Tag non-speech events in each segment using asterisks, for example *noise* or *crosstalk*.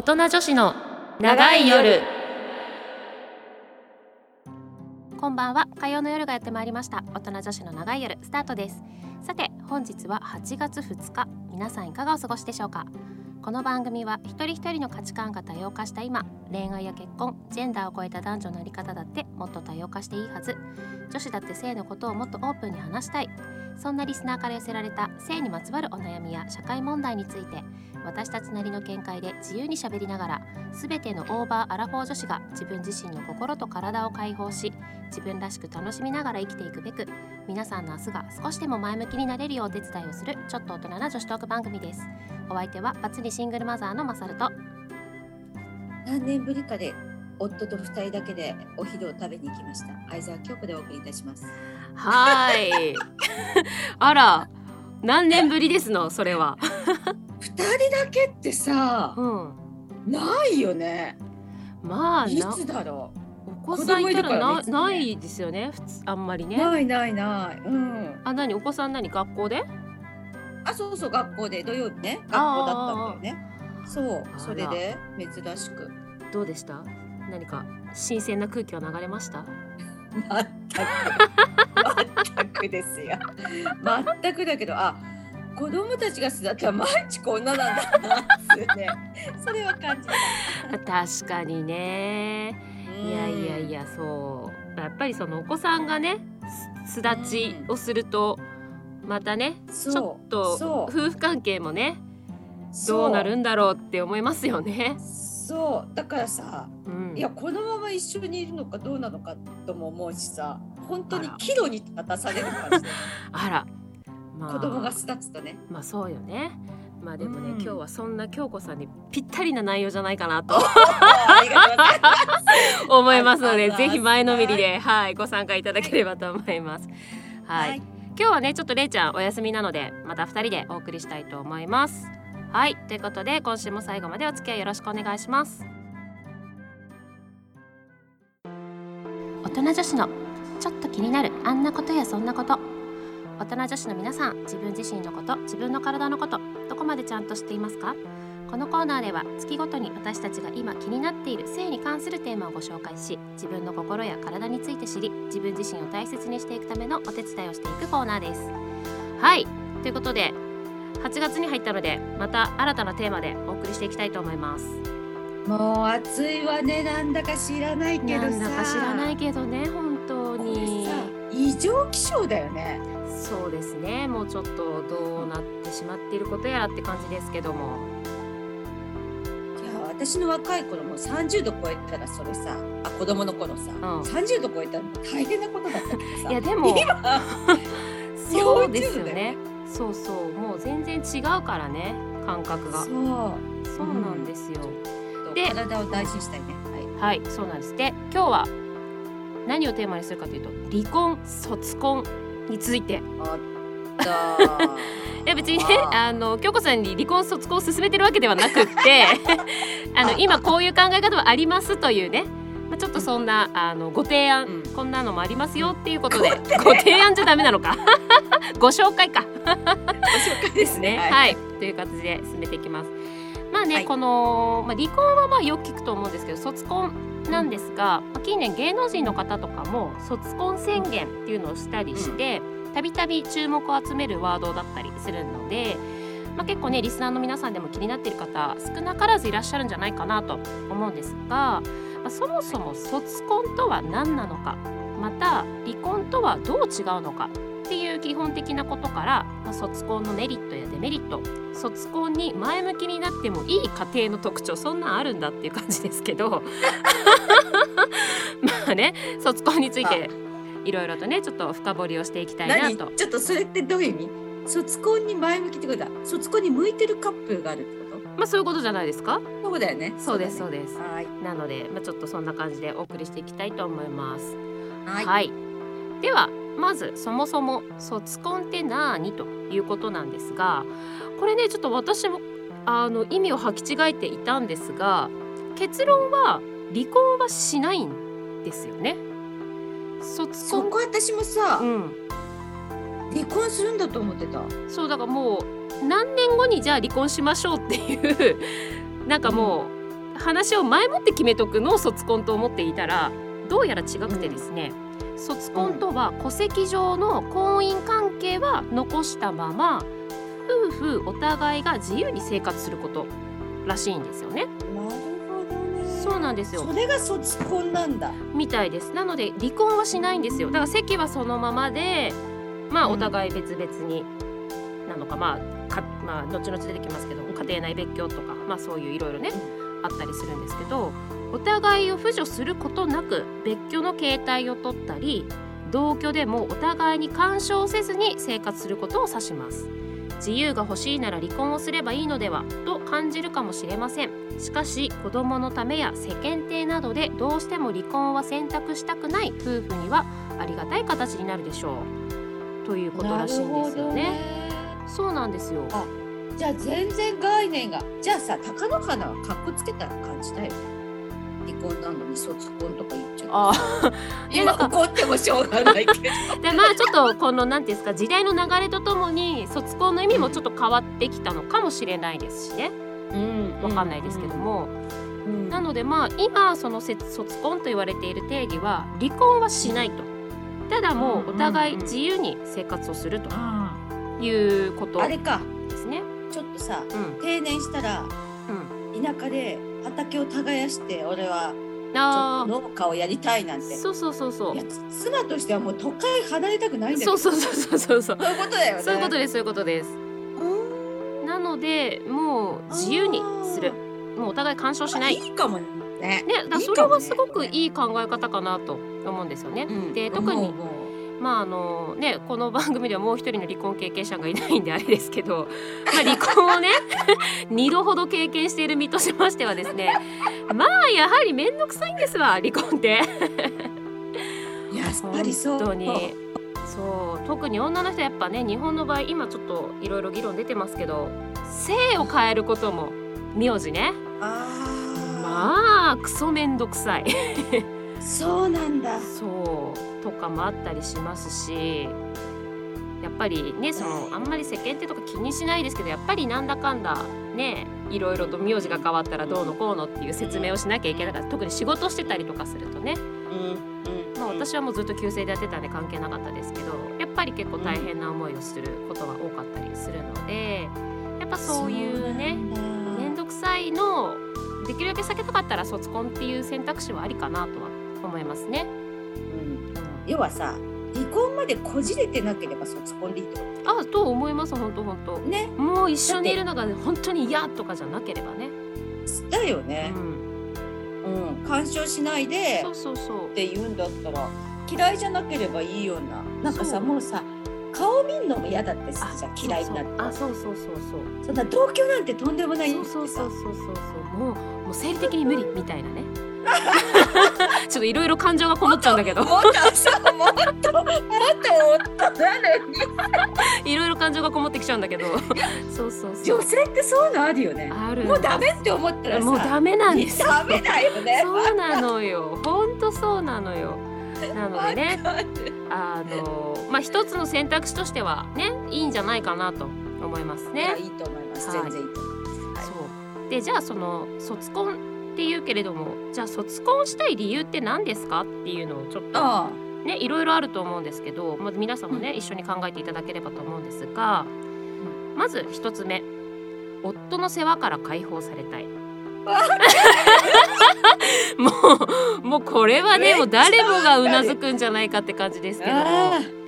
大人女子の長い夜。こんばんは。火曜の夜がやってまいりました。大人女子の長い夜スタートです。さて本日は8月2日。皆さんいかがお過ごしでしょうか？この番組は一人一人の価値観が多様化した今恋愛や結婚ジェンダーを超えた男女のあり方だってもっと多様化していいはず。女子だって性のことをもっとオープンに話したい。そんなリスナーから寄せられた性にまつわるお悩みや社会問題について私たちなりの見解で自由にしゃべりながら全てのオーバーアラフォー女子が自分自身の心と体を解放し自分らしく楽しみながら生きていくべく皆さんの明日が少しでも前向きになれるようお手伝いをするちょっと大人な女子トーク番組ですお相手はバツ2シングルマザーのマサルと何年ぶりかで夫と二人だけでお昼を食べに行きました。相沢京子でお送りいたします。はい。*laughs* あら何年ぶりですの？それは。二人だけってさうん。ないよね。まあないつだろお子さんいたらなねないですよね。普通あんまりう、ね。ないないない。うん。あ何？お子さん何？学校で？あそうそう学校で。土曜日ね。学校だったんだよね。そう。それで珍しく。どうでした？何か新鮮な空気は流れました？*laughs* 全く全くですよ。全くだけどあ子供たちが巣だったら毎日こんななんだなってね。それは感じた、確かにね。うんいやいやいやそう。やっぱりそのお子さんがねす巣立ちをするとまたねちょっと夫婦関係もねどうなるんだろうって思いますよね。そう。だからさうん、いやこのまま一緒にいるのかどうなのかとも思うしさ本当に岐路に立たされる感じで *laughs* あら、まあ、子供が巣立つとね。まあそうよね。まあでもね、うん。今日はそんな京子さんにぴったりな内容じゃないかなと。*laughs* *laughs* 思いますので、はいぜひ前のめりで、はい、ご参加いただければと思います。はい、はい。今日はねちょっとれいちゃんお休みなのでまた二人でお送りしたいと思います。はい。ということで今週も最後までお付き合いよろしくお願いします。大人女子のちょっと気になるあんなことやそんなこと。大人女子の皆さん自分自身のこと自分の体のことどこまでちゃんと知っていますか？このコーナーでは月ごとに私たちが今気になっている性に関するテーマをご紹介し自分の心や体について知り自分自身を大切にしていくためのお手伝いをしていくコーナーです。はいということで8月に入ったのでまた新たなテーマでお送りしていきたいと思います。もう暑いわねなんだか知らないけどさ。なんだか知らないけどね異常気象だよね。そうですね。もうちょっとどうなってしまっていることやらって感じですけども。いや私の若い頃も30度超えたらそれさあ子供の頃さ、ん。30度超えたら大変なことだったけどさ。いやでも今 *laughs* そうですよね。そうそう。もう全然違うからね感覚が。そう。そうなんですよ、で体を大事にしたいね。はいそうなんです。で今日は何をテーマにするかというと離婚卒婚について。はいや別にねあ。あの京子さんに離婚卒婚を進めてるわけではなくって *laughs* あの今こういう考え方はありますというね、まあ、ちょっとそんなあのご提案、うん。こんなのもありますよっていうことでご提案。じゃダメなのか。*laughs* ご紹介か。ご紹介ですね。*laughs* はい、という形で進めていきます。まあね、はい。この、まあ、離婚はまあよく聞くと思うんですけど卒婚なんですが、近年芸能人の方とかも卒婚宣言っていうのをしたりしてたびたび注目を集めるワードだったりするので、まあ、結構ねリスナーの皆さんでも気になっている方少なからずいらっしゃるんじゃないかなと思うんですが、まあ、そもそも卒婚とは何なのかまた離婚とはどう違うのかっていう基本的なことから、まあ、卒婚のメリットやデメリット卒婚に前向きになってもいい家庭の特徴そんなんあるんだっていう感じですけど *laughs* まあね卒婚についていろいろとねちょっと深掘りをしていきたいな何？と。ちょっとそれってどういう意味？卒婚に前向きってことだ。卒婚に向いてるカップルがあるってこと？まあそういうことじゃないですか？そうだよね。そうですそうです。はい。なので、まあ、ちょっとそんな感じでお送りしていきたいと思います。はい、はい、ではまずそもそも卒婚って何ということなんですがこれねちょっと私もあの意味を履き違えていたんですが結論は離婚はしないんですよね。卒婚そこ私もさ、うん、離婚するんだと思ってた。そうだからもう何年後にじゃあ離婚しましょうっていう *laughs* なんかも話を前もって決めとくのを卒婚と思っていたらどうやら違くてですね、卒婚とは戸籍上の婚姻関係は残したまま夫婦お互いが自由に生活することらしいんですよね。なるほどね。そうなんですよ。それが卒婚なんだ。みたいです。なので離婚はしないんですよ。だから席はそのままでまあうん。お互い別々に、なのかまあかまあ後々出てきますけど家庭内別居とかまあそういういろいろねあったりするんですけどお互いを扶助することなく別居の形態を取ったり同居でもお互いに干渉せずに生活することを指します。自由が欲しいなら離婚をすればいいのではと感じるかもしれません。しかし子供のためや世間体などでどうしても離婚は選択したくない夫婦にはありがたい形になるでしょう。ということらしいんですよね。ね。そうなんですよじゃあ全然概念がじゃあさ貴乃花はかっこつけたら感じたよね。離婚なのに卒婚とか言っちゃう。あ *laughs* 今怒ってもしょうがないけど。*laughs* でまあちょっとこの何ていうんですか時代の流れとともに卒婚の意味もちょっと変わってきたのかもしれないですしね。うん。わかんないですけど。も、うん。なのでまあ今そのせ卒婚と言われている定義は離婚はしないと。ただもうお互い自由に生活をするとあいうこと。あれかさうん。定年したらうん、田舎で畑を耕して俺は農家をやりたいなんあて。そうそうそうそう。妻としてはもう都会離れたくないんだけど。そうそうそうそうそうそう。そういうことだよね。そういうことですそういうことです。うなのでもう自由にする。もうお互い干渉しない。いいかもね。ね、だそれはすごくいい考え方かなと思うんですよね。うん。で特にもうもまああのねこの番組ではもう一人の離婚経験者がいないんであれですけど、まあ、離婚をね *laughs* 二度ほど経験している身としましてはですねまあやはり面倒くさいんですわ離婚って。うやっぱりそう。本当に。そう特に女の人やっぱね日本の場合今ちょっといろいろ議論出てますけど姓を変えることも名字ね。まあクソめんどくさい。そうなんだ。そうとかもあったりしますしやっぱりねそのあんまり世間体とか気にしないですけどやっぱりなんだかんだねいろいろと名字が変わったらどうのこうのっていう説明をしなきゃいけなかった。特に仕事してたりとかするとね。うん。まあ、私はもうずっと旧姓でやってたんで関係なかったですけどやっぱり結構大変な思いをすることが多かったりするのでやっぱそういうね面倒くさいのをできるだけ避けたかったら卒婚っていう選択肢はありかなとは思いますね。うん要はさ離婚までこじれてなければ卒婚でいいってこあと思います本当本当。とね。もう一緒にいるのが本当に嫌とかじゃなければね。だようね、ん、うん、干渉しないでそうそうそう。って言うんだったら嫌いじゃなければいいような。なんかさもうさ顔見んのも嫌だってさじゃあ嫌いになって。あそうそうそうそう。そんな同居なんてとんでもないそうさそうそうそうそうそう。もうもう生理的に無理みたいなね *laughs* ちょっといろいろ感情がこもっちゃうんだけど。もっともっともっと夫なのにいろいろ感情がこもってきちゃうんだけどそうそうそう女性ってそういうのあるよねあるもうダメって思ったらさもうダメなんですダメだよねそうなのよほんとそうなのよなのでねあのまあ一つの選択肢としてはねいいんじゃないかなと思いますねいいと思います全然いいと思いますそうでじゃあその卒婚っていうけれどもじゃあ卒婚したい理由って何ですかっていうのをちょっとあねいろいろあると思うんですけど、まあ、皆さんもね、一緒に考えていただければと思うんですが、まず一つ目夫の世話から解放されたい。*laughs* もうもうこれはねもう誰もがうなずくんじゃないかって感じですけども。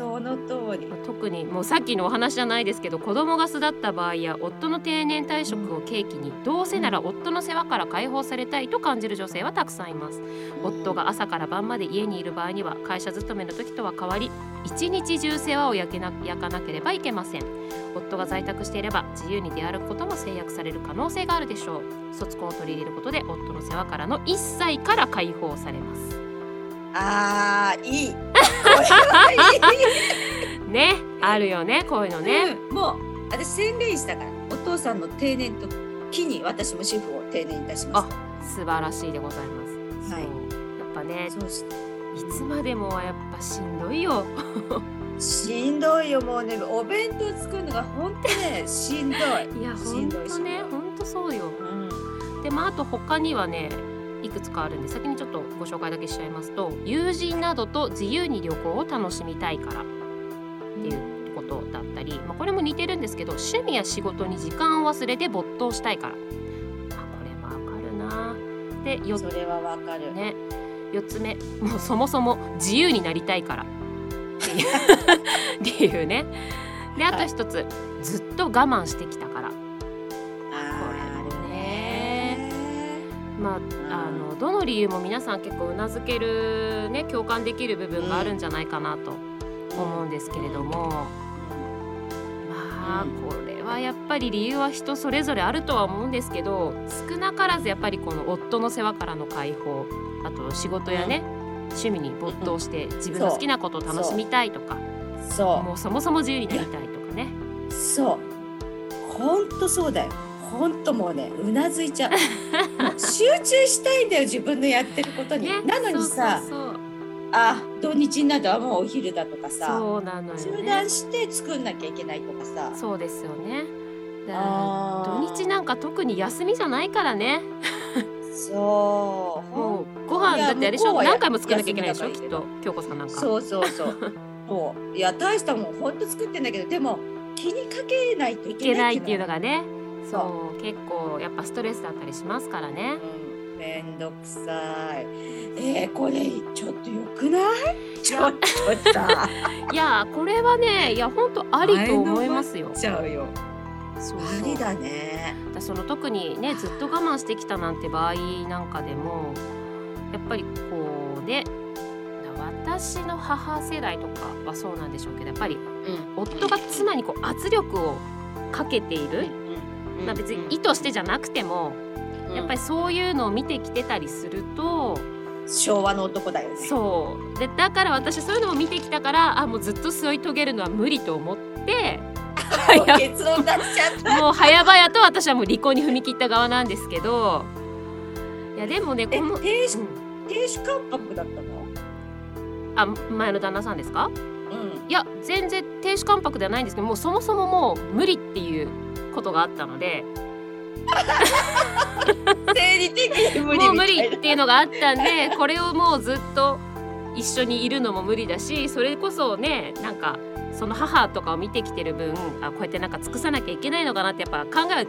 その通り。まあ特にもうさっきのお話じゃないですけど子供が巣立った場合や夫の定年退職を契機にどうせなら夫の世話から解放されたいと感じる女性はたくさんいます。夫が朝から晩まで家にいる場合には会社勤めの時とは変わり一日中世話を焼けな焼かなければいけません。夫が在宅していれば自由に出歩くことも制約される可能性があるでしょう。卒婚を取り入れることで夫の世話からの一切から解放されます。あーいい *laughs* ねあるよねこういうのね、うんもう私宣言したからお父さんの定年と機に私も主婦を定年いたします。素晴らしいでございます。はい。やっぱねそうしいつまでもはやっぱしんどいよ。しんどいよもうねお弁当作るのが本当ねしんどい。*laughs* いやしほんんどいしんどい。とねほんとそうよ。うん。でまああと他にはねいくつかあるんで先にちょっとご紹介だけしちゃいますと友人などと自由に旅行を楽しみたいからっていうことだったり、まあ、これも似てるんですけど趣味や仕事に時間を忘れて没頭したいから。あこれわかるな。でよそれはわかる。ね。4つ目。もうそもそも自由になりたいから。っていう。*laughs* 理由ね。であと一つ、ずっと我慢してきたからまああのどの理由も皆さん結構うなずけるね共感できる部分があるんじゃないかなと思うんですけれども、まあうん。これはやっぱり理由は人それぞれあるとは思うんですけど少なからずやっぱりこの夫の世話からの解放あと仕事やね、趣味に没頭して自分の好きなことを楽しみたいとかそもうそもそも自由になりたいとかね。うそう。本当そうだよ本当もうねうなずいちゃう。集中したいんだよ自分のやってることに、ね、なのにさあ土日になるとあもうお昼だとかさそうなのよ中ね断して作んなきゃいけないとかさ。そうですよね。土日なんか特に休みじゃないからね。そう。もうご飯だってあれでしょ？何回も作らなきゃいけないでしょ？きっと京子さんなんか。そうそうそう。そういや大したもんほんと作ってんだけどでも気にかけないといいけないいっていうのが、がねそそう結構やっぱストレスだったりしますからね。うん、めんどくさい。えー、これちょっとよくない？ちょっと。さ *laughs* いやこれはねいや本当ありと思いますよ。ちゃうよ。そうありだね。だその特にねずっと我慢してきたなんて場合なんかでもやっぱりこうねだ私の母世代とかはそうなんでしょうけどやっぱりうん。夫が妻にこう圧力をかけている、まあ、別に意図してじゃなくても、やっぱりそういうのを見てきてたりすると、昭和の男だよね。そう。でだから私そういうのを見てきたからあもうずっと吸い遂げるのは無理と思って *laughs* いや結論出しちゃった。もう早々と私はもう離婚に踏み切った側なんですけどいやでもねえこの、亭主うん。亭主関白だったの？あ前の旦那さんですか？うん。いや全然亭主関白ではないんですけどもうそもそももう無理っていうことがあったので。生理的に無理もう無理っていうのがあったんでこれをもうずっと一緒にいるのも無理だしそれこそねなんかその母とかを見てきてる分あこうやってなんか尽くさなきゃいけないのかなってやっぱ考えは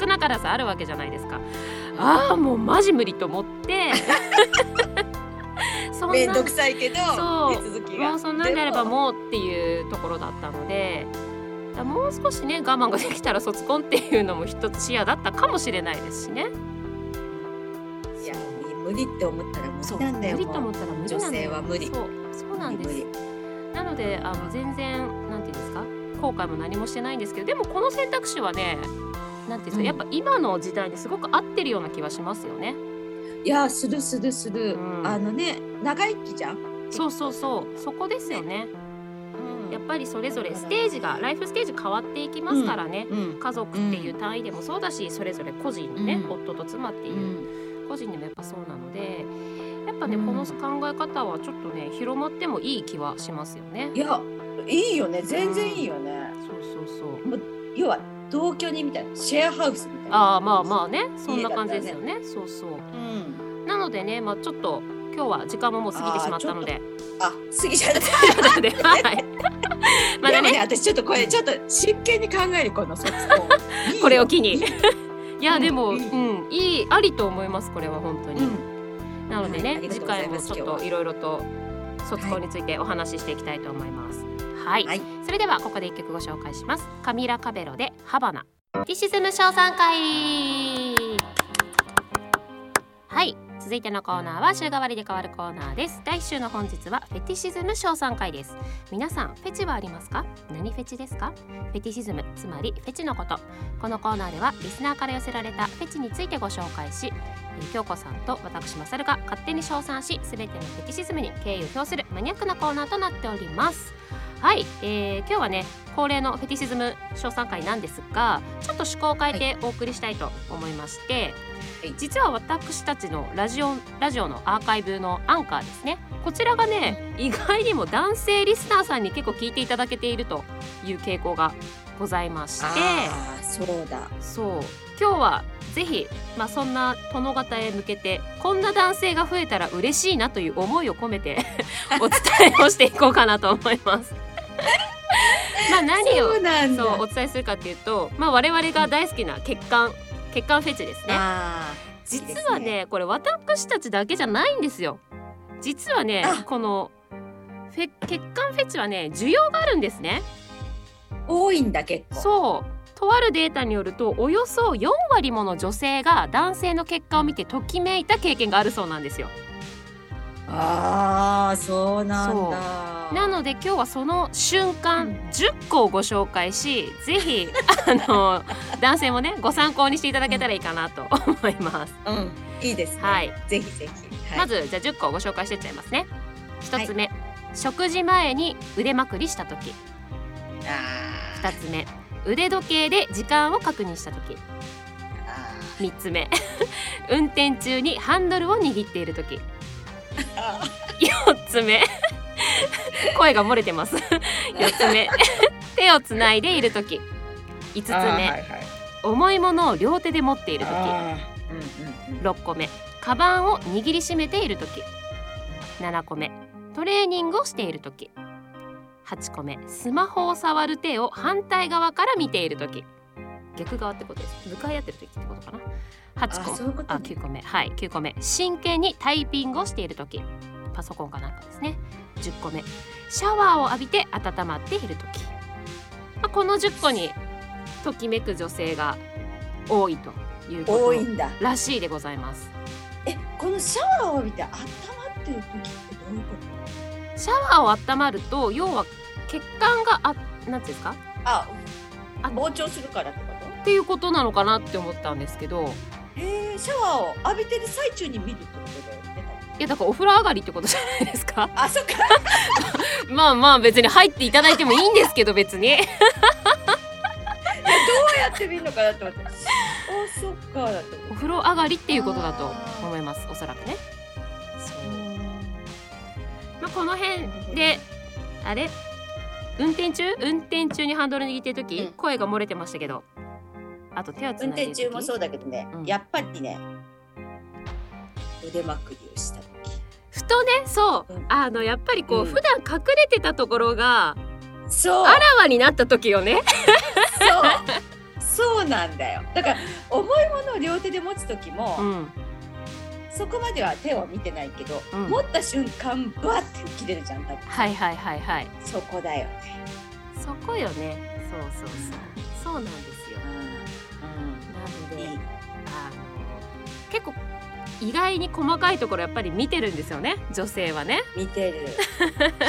少なからずあるわけじゃないですか。ああもうマジ無理と思って。*laughs* そんめんなどくさいけどそう。手続きがもうそんなんであればももうっていうところだったのでだもう少しね我慢ができたら卒婚っていうのも一つ視野だったかもしれないですしね。いや無理って思ったら無理なんだよ無理と思ったら無理女性は無理。そうそうなんです。なのであの全然なんていうんですか？後悔も何もしてないんですけどでもこの選択肢はねなんていうんですか、うん。やっぱ今の時代にすごく合ってるような気はしますよね。いやするするする、うん。あのね長生きじゃん、そうそうそう。そこですよね。やっぱりそれぞれステージがライフステージ変わっていきますからね。うん家族っていう単位でもそうだし、それぞれ個人のね、うん。夫と妻ってういう。ん。個人でもやっぱそうなのでやっぱね、うん。この考え方はちょっとね広まってもいい気はしますよね。い。やいいよね。全然いいよね、そうそうそう。要は同居人みたいなシェアハウスみたいな。ああまあまあね。そんな感じですよね。そうそう。うん。なのでねまあちょっと今日は時間ももう過ぎてしまったので、あ過ぎちゃった。なのではい。まだでもねね私ちょっとこれちょっと真剣に考えるこの卒婚 *laughs* いいよ。これを機に。いやでも、ううんん、いいありと思いますこれは本当に。うん。なのでね、はい次回もちょっといろいろと卒婚についてお話ししていきたいと思います。はい、はい。それではここで一曲ご紹介します。カミラカベロでハバナ。ティシズム賞賛会。はい、続いてのコーナーは週替わりで変わるコーナーです。第一週の本日はフェティシズム賞賛会です。皆さんフェチはありますか？何フェチですか？フェティシズムつまりフェチのこと。このコーナーではリスナーから寄せられたフェチについてご紹介し、京子さんと私マサルが勝手に称賛し、すべてのフェティシズムに敬意を表するマニアックなコーナーとなっております。はい、えー、今日はね恒例のフェティシズム賞賛会なんですがちょっと趣向を変えてお送りしたいと思いまして、はい。実は私たちのラジオラジオのアーカイブのアンカーですね。こちらがね意外にも男性リスナーさんに結構聞いていただけているという傾向がございまして。そうだ。そう。今日はぜひ、まあ、そんな殿方へ向けてこんな男性が増えたら嬉しいなという思いを込めて *laughs* お伝えをしていこうかなと思います。*laughs* まあ何をそうお伝えするかっていうと、まあ、我々が大好きな血管血管フェチですね。実はねこれ私たちだけじゃないんですよ。実はねあこのフェ血管フェチはね需要があるんですね。多いんだ結構そうとあるデータによるとおよそ4割もの女性が男性の血管を見てときめいた経験があるそうなんですよ。ああそうなんだ。なので今日はその瞬う間ん。10個をご紹介しぜひ *laughs* あの男性もねご参考にしていただけたらいいかなと思います。うんいいですね。はい。ぜひぜひ、はい、まずじゃあ10個ご紹介していっちゃいますね。1つ目、食事前に腕まくりした時。あ2つ目腕時計で時間を確認した時。ーあ3つ目。*laughs* 運転中にハンドルを握っている時。ーあ4つ目。*laughs* 声が漏れてます。*laughs* 4つ目。手をつないでいる時。5つ目、ーはいはい。重いものを両手で持っている時。うんうん6個目。カバンを握りしめている時。7個目。トレーニングをしている時8個目スマホを触る手を反対側から見ている時。逆側ってことです。向かい合ってる時ってことかな。8個あそういうことあ9個目。はい9個目。真剣にタイピングをしている時。パソコンかなんかですね。10個目。シャワーを浴びて温まっている時、まあ、この10個にときめく女性が多いということ多いんだ。らしいでございます。えこのシャワーを浴びて温まってる時ってどういうこシャワーを温まると要は血管があなんていうんですか？とああ膨張するからってこと？っていうことなのかなって思ったんですけど。えー、シャワーを浴びてる最中に見るってことだよね。いやだからお風呂上がりってことじゃないですか。あそっか。*laughs* まあまあ別に入っていただいてもいいんですけど別に。どうやって見るのかなと思って。あそっか。だお風呂上がりっていうことだと思いますおそらくね。そう、まあ、この辺であれ？運転中？運転中にハンドル握ってる時、うん。声が漏れてましたけど。あと手をつ運ないでる時？転中もそうだけどね、うん。やっぱりね腕まくりをした時。ふとねそう、うん。あのやっぱりこう、うん。普段隠れてたところがそう。あらわになった時よね。そう。そうなんだよ。だから重いものを両手で持つ時も、うんそこまでは手を見てないけど、うん。持った瞬間バッて吹き出るじゃん多分。はいはいはいはい。そこだよね。そこよね。そうそうそう。そうなんですよ。なのでいいあの結構意外に細かいところやっぱり見てるんですよね。女性はね。見てる。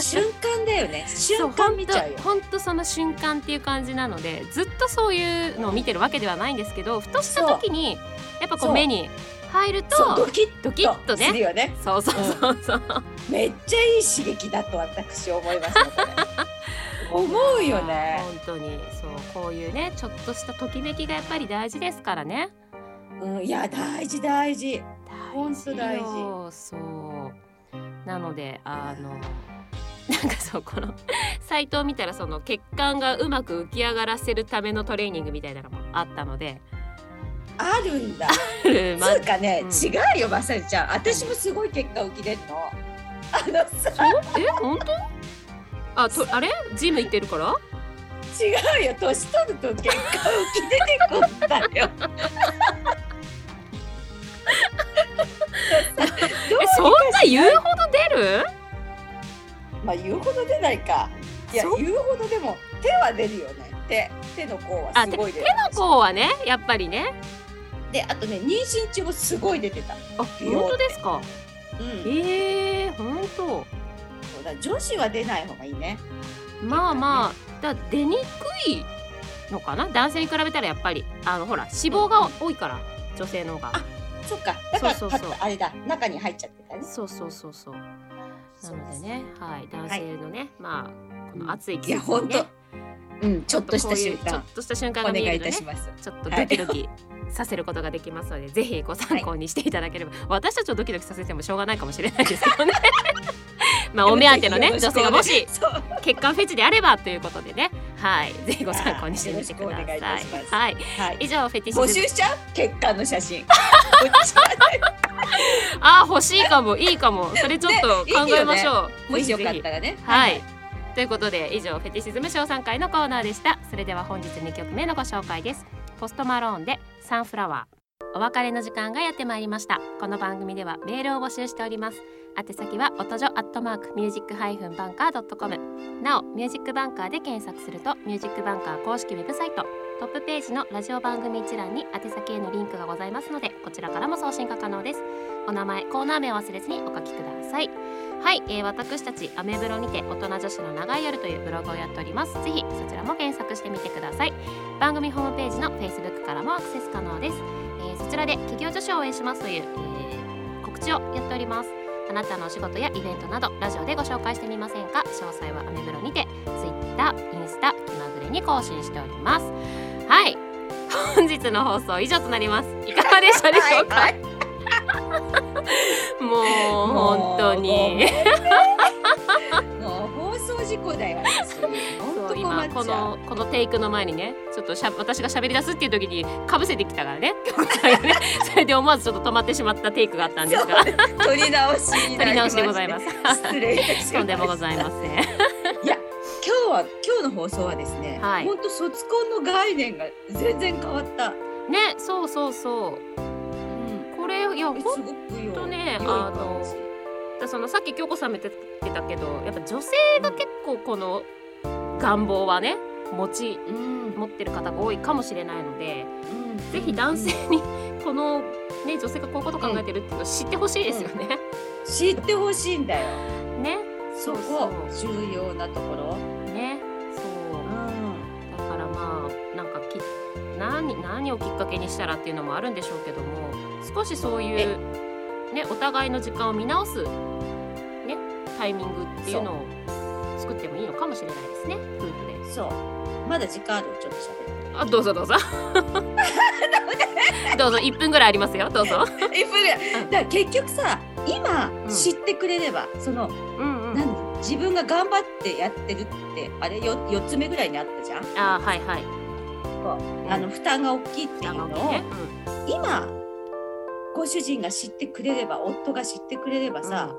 瞬間だよね。*laughs* 瞬間見ちゃうよ。本当その瞬間っていう感じなのでずっとそういうのを見てるわけではないんですけどふとした時にやっぱこう目に入るそうドとキッドキッとするねよね。そうそうそうそう、めっちゃいい刺激だと私思いますね *laughs* 思うよね。本当に。そうこういうねちょっとしたときめきがやっぱり大事ですからね。うんいや大事大事。ほんと大事。よそう。なのであのなんかそうこのサイトを見たらその血管がうまく浮き上がらせるためのトレーニングみたいなのもあったのであるんだ。まつうかね、うん。違うよまさりちゃん。私もすごい結果浮き出るの。あのさ。え？本当？あとあれ？ジム行ってるから？違うよ。年取ると結果浮き出てくんだよ。*laughs* えそんな言うほど出る？まあ言うほど出ないか。いや言うほどでも手は出るよね。手手の甲はすごい出る。手の甲はねやっぱりねであとね妊娠中もすごい出てた、あ本当ですか？うん、えー、本当。そうだ女子は出ない方がいいね。まあまあだ出にくいのかな？男性に比べたらやっぱり。あのほら脂肪が多いから女性の方が。あそっか。だからそうそうそう。あれだ。中に入っちゃってたね。そうそうそうそう。なのでねはい。男はい性のね、まあこの暑い季いや節にね。ほんとうんちょっとした瞬こういうちょ間っとした瞬間お願いいが見えるとねたします。ちょっとドキドキさせることができますので、ぜひご参考にしていただければ、私たちをドキドキさせてもしょうがないかもしれないですけどね。*laughs* まあお目当てのね女性がもし血管フェチであればということでね。はい。ぜひご参考にしてみてください。いはい。はい。以上フェティシズム。募集しちゃう？血管の写真。*laughs* あー欲しいかもいいかも。それちょっと考えましょう、もしよかったらね。はい、ということで以上フェティシズム賞賛会のコーナーでした。それでは本日2曲目のご紹介ですポストマローンでサンフラワー。お別れの時間がやってまいりました。この番組ではメールを募集しております。宛先は音女アットマークミュージックハイフンバンカードットコム。なおミュージックバンカーで検索するとミュージックバンカー公式ウェブサイトトップページのラジオ番組一覧に宛先へのリンクがございますのでこちらからも送信が可能です。お名前コーナー名を忘れずにお書きください。はい、えー、私たちアメブロにて大人女子の長い夜というブログをやっております。ぜひそちらも検索してみてください。番組ホームページの Facebook からもアクセス可能です、えー、そちらで企業女子を応援しますという、えー、告知をやっております。あなたのお仕事やイベントなどラジオでご紹介してみませんか？詳細はアメブロにて Twitter、インスタ、気まぐれに更新しております。はい。本日の放送以上となります。いかがでしたでしょうか、はいはい。*laughs* もう本当に。もう放送事故だよ。私本当そう。今こ。のこのテイクの前にねちょっとしゃ私が喋り出すっていう時にかぶせてきたからね。*laughs* それで思わずちょっと止まってしまったテイクがあったんですが。取り直しになりまして。取り直しでございます。失礼いたし。とんでもございません。いや今日は今日の放送はですね、はい。本当卒コンの概念が全然変わった。ねそうそうそうれいやすほんごくよ。とねあのそのさっき京子さんも言ってたけどやっぱ女性が結構この願望はね持ちうん。持ってる方が多いかもしれないのでうん。ぜひ男性にこのね女性がこういうこと考えてるっていうのを知ってほしいですよね。知ってほしいんだよ。ね。そこ重要なところ。ね。そう。うん。だからまあなんかき何何をきっかけにしたらっていうのもあるんでしょうけども少しそういうねお互いの時間を見直すねタイミングっていうのを作ってもいいのかもしれないですね夫婦で。そう。まだ時間あるちょっと喋って。あどうぞどうぞ。*laughs* どうぞ1分ぐらいありますよどうぞ。*laughs* 一分ぐらいだから結局さ今うん知ってくれれば、そのうんうん。何自分が頑張ってやってるってあれよ四つ目ぐらいにあったじゃん。あはいはい。あの負担が大きいっていうのを、ね。今ご主人が知ってくれれば夫が知ってくれればさ、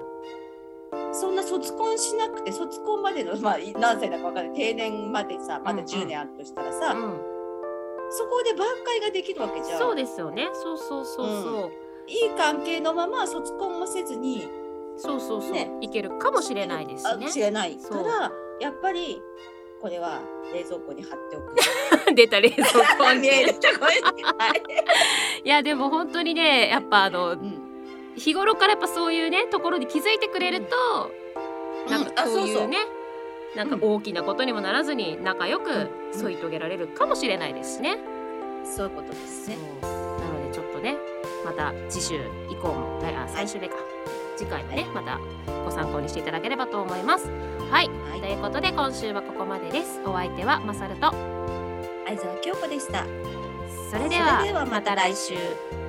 そんな卒婚しなくて卒婚までの、まあ、何歳だか分かんない定年までさまだうんうん10年あるとしたらさ、うんうん。そこで挽回ができるわけじゃん。そうですよね。そうそうそうそう。いい関係のまま卒婚もせずにそうそうそう、ねいけるかもしれないですあね。知れないからやっぱりこれは冷蔵庫に貼っておく。*laughs* 出た冷蔵庫に。い。いやでも本当にねやっぱあのうん日頃からやっぱそういうねところに気づいてくれると、なんかあそうそう。いうねなんか大きなことにもならずに仲良くうん。添い遂げられるかもしれないですしね。そういうことですね。なのでちょっとねまた次週以降もあ最終目か次回もねまたご参考にしていただければと思います。はい、はいということで今週はここまでです。お相手はまさると相沢京子でした。それではそれではまた来週。